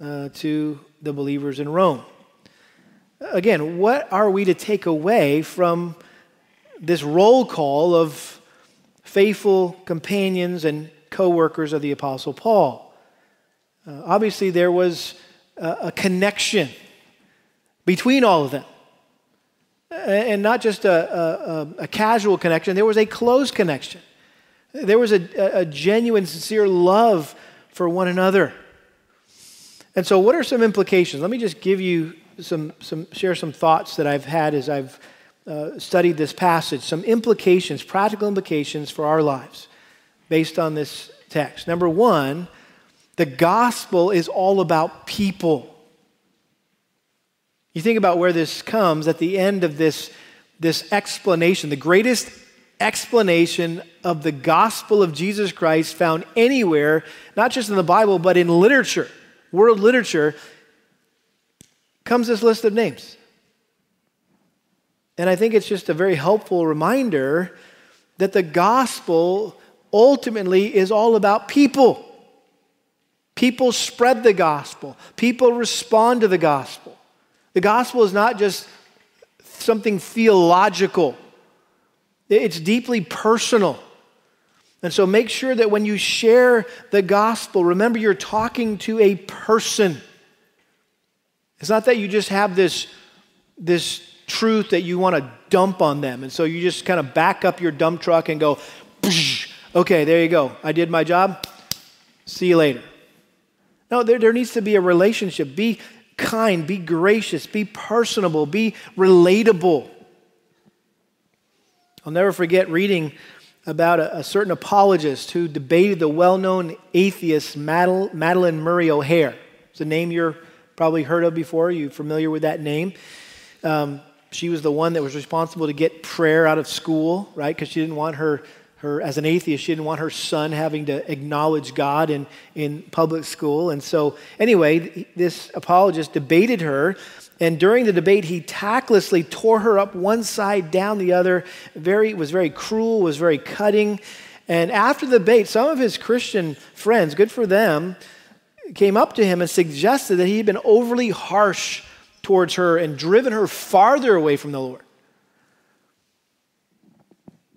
uh, to the believers in Rome. Again, what are we to take away from this roll call of faithful companions and co workers of the Apostle Paul? Uh, obviously, there was a, a connection between all of them and not just a, a, a, casual connection, there was a close connection. There was a, a genuine, sincere love for one another. And so, what are some implications? Let me just give you some, some share some thoughts that I've had as I've uh, studied this passage. Some implications, practical implications for our lives based on this text. Number one, the gospel is all about people. You think about where this comes at the end of this, this explanation, the greatest explanation of the gospel of Jesus Christ found anywhere, not just in the Bible, but in literature, world literature, comes this list of names. And I think it's just a very helpful reminder that the gospel ultimately is all about people. People spread the gospel, people respond to the gospel. The gospel is not just something theological, it's deeply personal. And so make sure that when you share the gospel, remember you're talking to a person. It's not that you just have this, this truth that you want to dump on them. And so you just kind of back up your dump truck and go, okay, there you go. I did my job. See you later. No, there, there needs to be a relationship. Be kind, be gracious, be personable, be relatable. I'll never forget reading about a, a certain apologist who debated the well known atheist Madalyn Murray O'Hair. It's a name you're probably heard of before. You're familiar with that name. Um, she was the one that was responsible to get prayer out of school, right? Because she didn't want her, her, as an atheist, she didn't want her son having to acknowledge God in, in public school. And so, anyway, this apologist debated her. And during the debate, he tactlessly tore her up one side, down the other. Very, was very cruel, was very cutting. And after the debate, some of his Christian friends, good for them, came up to him and suggested that he had been overly harsh towards her and driven her farther away from the Lord.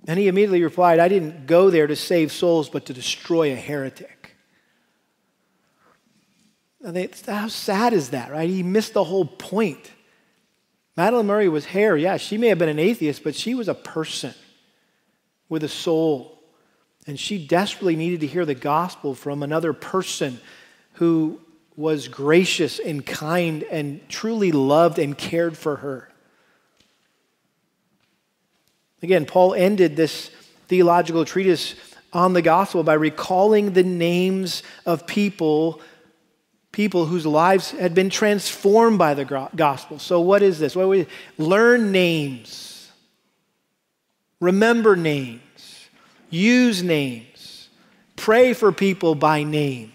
And he immediately replied, I didn't go there to save souls, but to destroy a heretic. how sad is that, right? He missed the whole point. Madalyn Murray O'Hair. Yeah, she may have been an atheist, but she was a person with a soul. And she desperately needed to hear the gospel from another person who was gracious and kind and truly loved and cared for her. Again, Paul ended this theological treatise on the gospel by recalling the names of people people whose lives had been transformed by the gospel. So what is this? What we learn names. Remember names. Use names. Pray for people by name.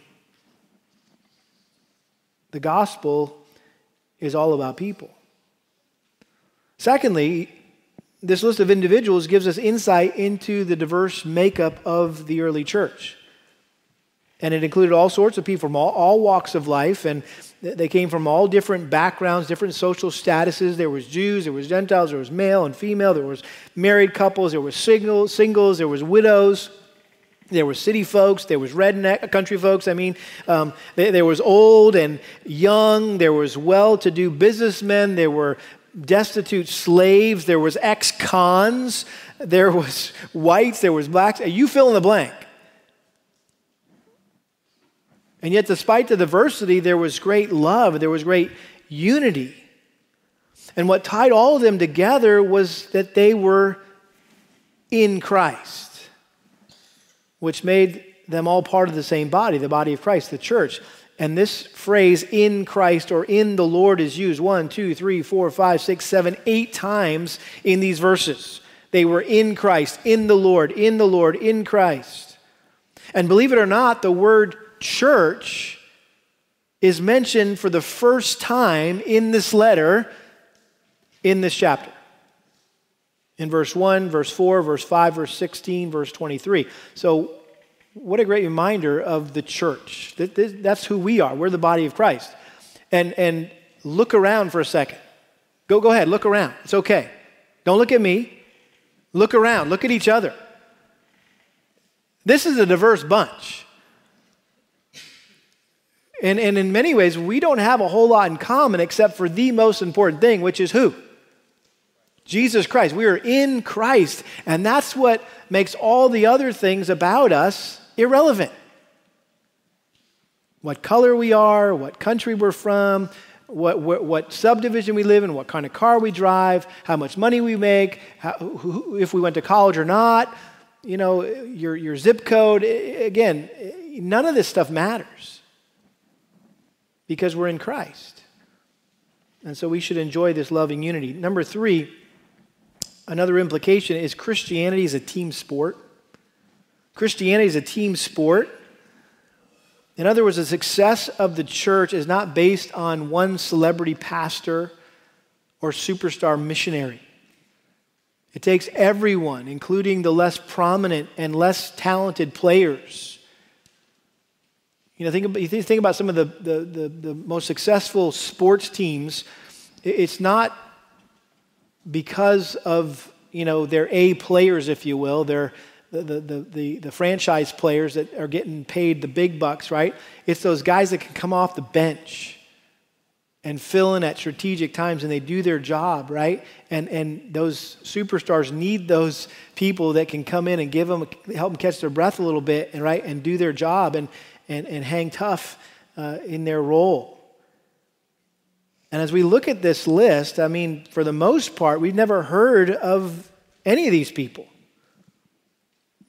The gospel is all about people. Secondly, this list of individuals gives us insight into the diverse makeup of the early church. And it included all sorts of people from all, all, walks of life, and they came from all different backgrounds, different social statuses. There was Jews, there was Gentiles, there was male and female, there was married couples, there was single, singles, there was widows. There were city folks, there was redneck country folks. I mean, um, there, there was old and young, there was well-to-do businessmen, there were destitute slaves, there was ex-cons, there was whites, there was blacks. You fill in the blank. And yet, despite the diversity, there was great love, there was great unity. And what tied all of them together was that they were in Christ which made them all part of the same body, the body of Christ, the church. And this phrase, in Christ or in the Lord, is used one, two, three, four, five, six, seven, eight times in these verses. They were in Christ, in the Lord, in the Lord, in Christ. And believe it or not, the word church is mentioned for the first time in this letter in this chapter in verse 1, verse 4, verse 5, verse 16, verse 23. So, what a great reminder of the church. That's who we are. We're the body of Christ. And, and look around for a second. Go, go ahead, look around. It's okay. Don't look at me. Look around. Look at each other. This is a diverse bunch. And, and in many ways, we don't have a whole lot in common except for the most important thing, which is who? Jesus Christ. We are in Christ. And that's what makes all the other things about us irrelevant. What color we are, what country we're from, what, what, what, subdivision we live in, what kind of car we drive, how much money we make, how, who, if we went to college or not, you know, your, your zip code. Again, none of this stuff matters because we're in Christ. And so we should enjoy this loving unity. Number three, Another implication is Christianity is a team sport. Christianity is a team sport. In other words, the success of the church is not based on one celebrity pastor or superstar missionary. It takes everyone, including the less prominent and less talented players. You know, think about, think about some of the, the, the, the most successful sports teams. It's not because of you know their A players, if you will, they're the, the, the, franchise players that are getting paid the big bucks, right? It's those guys that can come off the bench and fill in at strategic times and they do their job, right? And, and those superstars need those people that can come in and give them, help them catch their breath a little bit, and, right? And do their job and, and, and hang tough uh, in their role. And as we look at this list, I mean, for the most part, we've never heard of any of these people,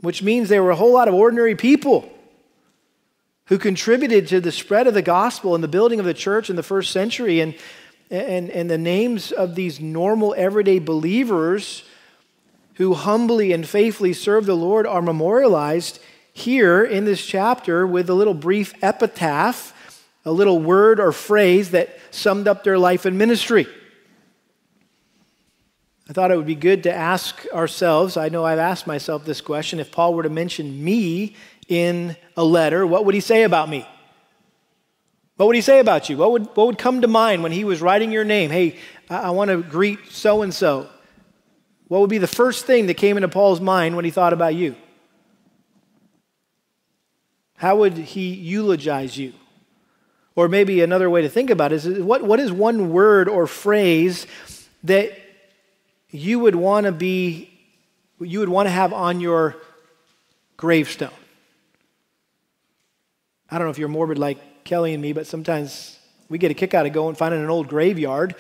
which means there were a whole lot of ordinary people who contributed to the spread of the gospel and the building of the church in the first century. And, and, and the names of these normal, everyday believers who humbly and faithfully serve the Lord are memorialized here in this chapter with a little brief epitaph, a little word or phrase that summed up their life and ministry. I thought it would be good to ask ourselves. I know I've asked myself this question. If Paul were to mention me in a letter, what would he say about me? What would he say about you? What would, what would come to mind when he was writing your name? Hey, I, I want to greet so and so. What would be the first thing that came into Paul's mind when he thought about you? How would he eulogize you? Or maybe another way to think about it is what, what is one word or phrase that you would want to be, you would want to have on your gravestone. I don't know if you're morbid like Kelly and me, but sometimes we get a kick out of going finding an old graveyard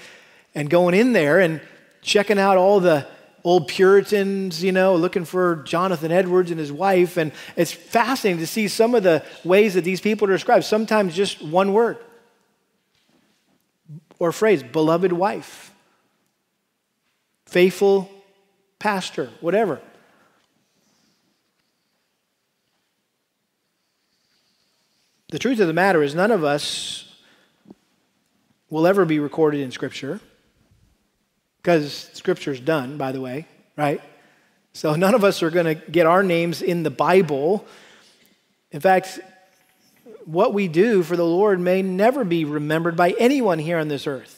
and going in there and checking out all the old Puritans, you know, looking for Jonathan Edwards and his wife. And it's fascinating to see some of the ways that these people are described. Sometimes just one word or phrase, beloved wife faithful pastor, whatever. The truth of the matter is, none of us will ever be recorded in Scripture because Scripture's done, by the way, right? So none of us are going to get our names in the Bible. In fact, what we do for the Lord may never be remembered by anyone here on this earth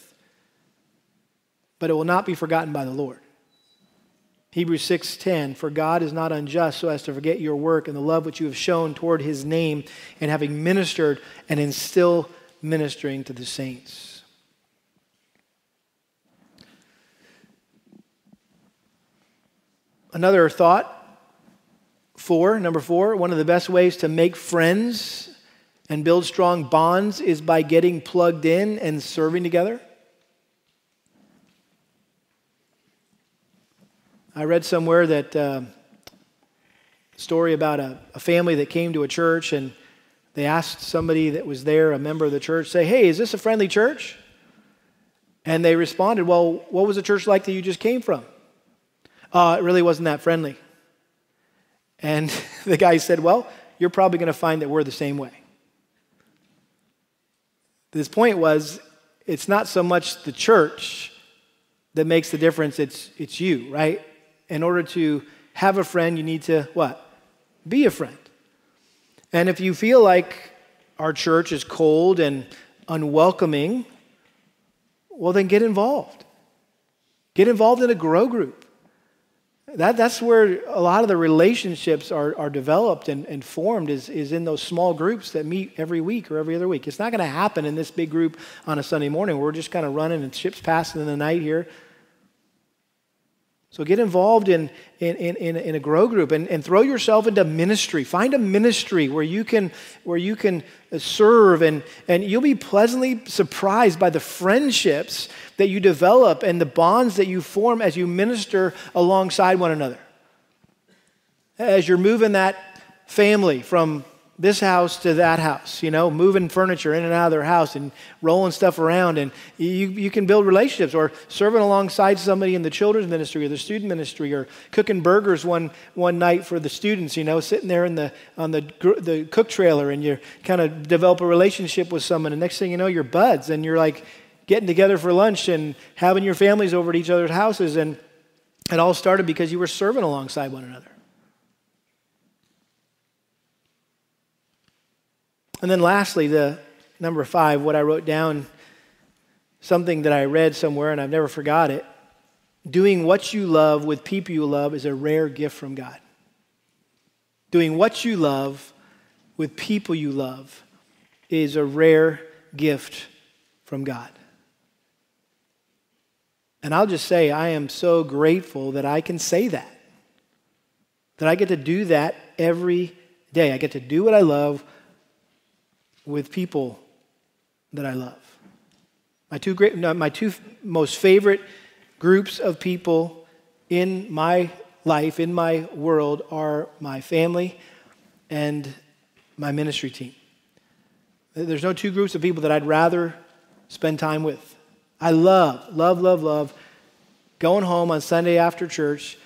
but it will not be forgotten by the Lord. Hebrews 6:10 For God is not unjust so as to forget your work and the love which you have shown toward his name and having ministered and in still ministering to the saints. Another thought four, number 4, one of the best ways to make friends and build strong bonds is by getting plugged in and serving together. I read somewhere that uh, story about a, a family that came to a church and they asked somebody that was there, a member of the church, say, Hey, is this a friendly church? And they responded, Well, what was the church like that you just came from? Uh, it really wasn't that friendly. And *laughs* the guy said, Well, you're probably going to find that we're the same way. His point was, it's not so much the church that makes the difference, it's, it's you, right? In order to have a friend, you need to what? Be a friend. And if you feel like our church is cold and unwelcoming, well, then get involved. Get involved in a grow group. That, that's where a lot of the relationships are, are developed and, and formed is, is in those small groups that meet every week or every other week. It's not going to happen in this big group on a Sunday morning. We're just kind of running and ships passing in the night here. So get involved in, in, in, in, a grow group and, and throw yourself into ministry. Find a ministry where you can, where you can uh, serve, and, and you'll be pleasantly surprised by the friendships that you develop and the bonds that you form as you minister alongside one another. As you're moving that family from this house to that house, you know, moving furniture in and out of their house and rolling stuff around. And you, you can build relationships or serving alongside somebody in the children's ministry or the student ministry or cooking burgers one, one night for the students, you know, sitting there in the, on the, the cook trailer and you kind of develop a relationship with someone. And next thing you know, you're buds and you're like getting together for lunch and having your families over at each other's houses. And it all started because you were serving alongside one another. And then lastly, the number five, what I wrote down, something that I read somewhere and I've never forgot it. Doing what you love with people you love is a rare gift from God. Doing what you love with people you love is a rare gift from God. And I'll just say, I am so grateful that I can say that. That I get to do that every day. I get to do what I love with people that I love. My two, great, my two most favorite groups of people in my life, in my world, are my family and my ministry team. There's no two groups of people that I'd rather spend time with. I love, love, love, love going home on Sunday after church,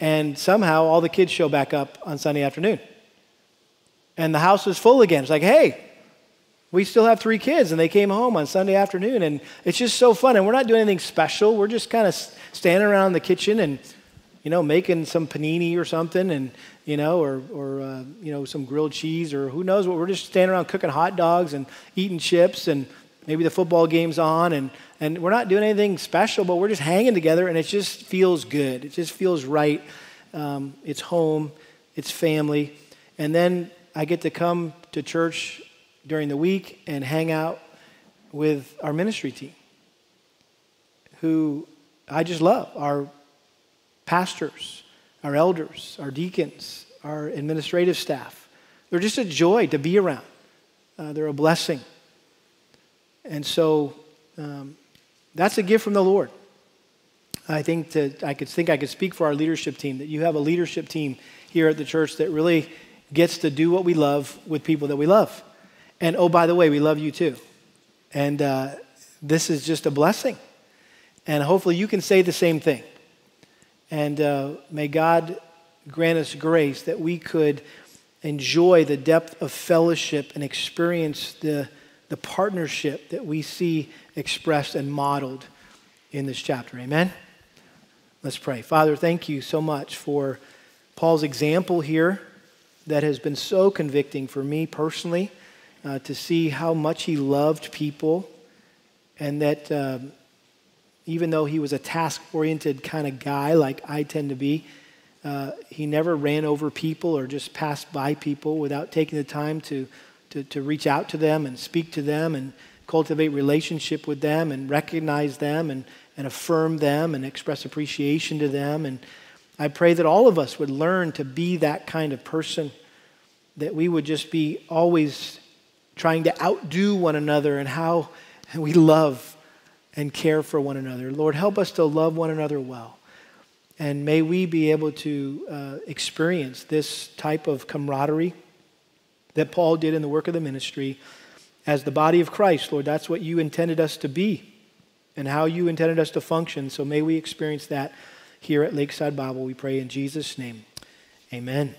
and somehow all the kids show back up on Sunday afternoon. And the house is full again. It's like, hey, we still have three kids, and they came home on Sunday afternoon, and it's just so fun. And we're not doing anything special. We're just kind of standing around the kitchen and, you know, making some panini or something, and you know, or or uh, you know, some grilled cheese, or who knows what. We're just standing around cooking hot dogs and eating chips, and maybe the football game's on, and and we're not doing anything special, but we're just hanging together, and it just feels good. It just feels right. Um, it's home, it's family, and then I get to come to church during the week and hang out with our ministry team, who I just love our pastors, our elders, our deacons, our administrative staff. They're just a joy to be around, uh, they're a blessing. And so um, that's a gift from the Lord. I think that I could think I could speak for our leadership team that you have a leadership team here at the church that really gets to do what we love with people that we love. And oh, by the way, we love you too. And uh, this is just a blessing. And hopefully you can say the same thing. And uh, may God grant us grace that we could enjoy the depth of fellowship and experience the, the partnership that we see expressed and modeled in this chapter. Amen? Let's pray. Father, thank you so much for Paul's example here that has been so convicting for me personally uh, to see how much he loved people, and that um, even though he was a task oriented kind of guy like I tend to be, uh, he never ran over people or just passed by people without taking the time to, to, to reach out to them and speak to them and cultivate relationship with them and recognize them and, and affirm them and express appreciation to them. And I pray that all of us would learn to be that kind of person, that we would just be always trying to outdo one another and how we love and care for one another. Lord, help us to love one another well. And may we be able to uh, experience this type of camaraderie that Paul did in the work of the ministry as the body of Christ. Lord, that's what you intended us to be and how you intended us to function. So may we experience that here at Lakeside Bible. We pray in Jesus' name. Amen.